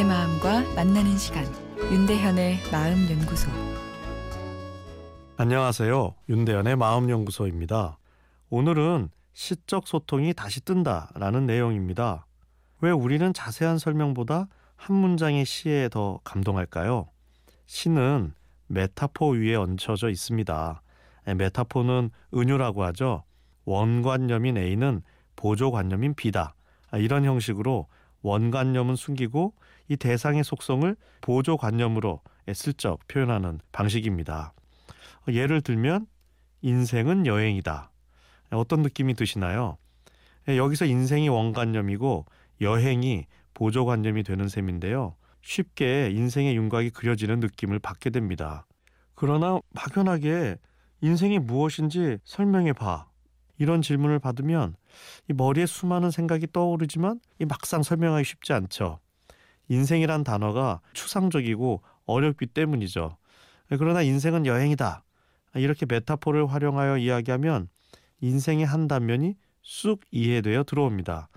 마음과 만나는 시간 윤대현의 마음 연구소 안녕하세요. 윤대현의 마음 연구소입니다. 오늘은 시적 소통이 다시 뜬다라는 내용입니다. 왜 우리는 자세한 설명보다 한 문장의 시에 더 감동할까요? 시는 메타포 위에 얹혀져 있습니다. 메타포는 은유라고 하죠. 원관념인 A는 보조관념인 B다. 이런 형식으로 원관념은 숨기고 이 대상의 속성을 보조관념으로 슬쩍 표현하는 방식입니다. 예를 들면 인생은 여행이다. 어떤 느낌이 드시나요? 여기서 인생이 원관념이고 여행이 보조관념이 되는 셈인데요. 쉽게 인생의 윤곽이 그려지는 느낌을 받게 됩니다. 그러나 막연하게 인생이 무엇인지 설명해 봐. 이런 질문을 받으면 이 머리에 수많은 생각이 떠오르지만 이 막상 설명하기 쉽지 않죠. 인생이란 단어가 추상적이고 어렵기 때문이죠. 그러나 인생은 여행이다. 이렇게 메타포를 활용하여 이야기하면 인생의 한 단면이 쑥 이해되어 들어옵니다.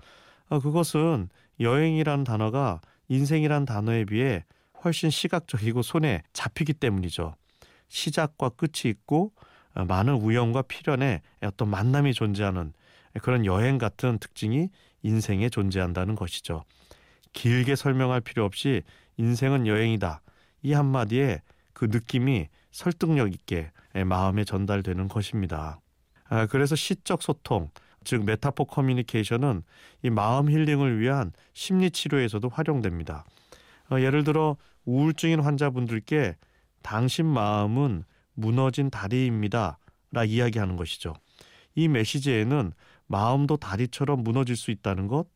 그것은 여행이란 단어가 인생이란 단어에 비해 훨씬 시각적이고 손에 잡히기 때문이죠. 시작과 끝이 있고 어, 많은 우연과 필연의 어떤 만남이 존재하는 그런 여행 같은 특징이 인생에 존재한다는 것이죠. 길게 설명할 필요 없이 인생은 여행이다. 이 한마디에 그 느낌이 설득력 있게 마음에 전달되는 것입니다. 아, 그래서 시적 소통, 즉 메타포 커뮤니케이션은 이 마음 힐링을 위한 심리 치료에서도 활용됩니다. 어, 예를 들어 우울증인 환자분들께 당신 마음은 무너진 다리입니다. 라 이야기하는 것이죠. 이 메시지에는 마음도 다리처럼 무너질 수 있다는 것,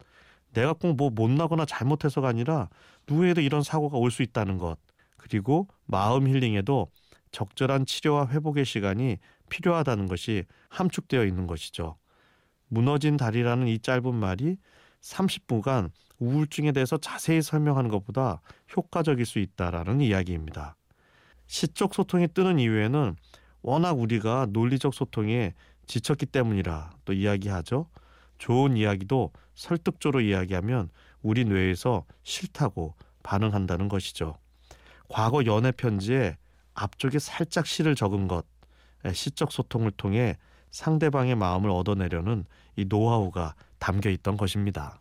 내가 꼭 뭐 못나거나 잘못해서가 아니라 누구에도 이런 사고가 올 수 있다는 것, 그리고 마음 힐링에도 적절한 치료와 회복의 시간이 필요하다는 것이 함축되어 있는 것이죠. 무너진 다리라는 이 짧은 말이 30분간 우울증에 대해서 자세히 설명하는 것보다 효과적일 수 있다라는 이야기입니다. 시적 소통이 뜨는 이유에는 워낙 우리가 논리적 소통에 지쳤기 때문이라 또 이야기하죠. 좋은 이야기도 설득적으로 이야기하면 우리 뇌에서 싫다고 반응한다는 것이죠. 과거 연애 편지에 앞쪽에 살짝 시를 적은 것, 시적 소통을 통해 상대방의 마음을 얻어내려는 이 노하우가 담겨 있던 것입니다.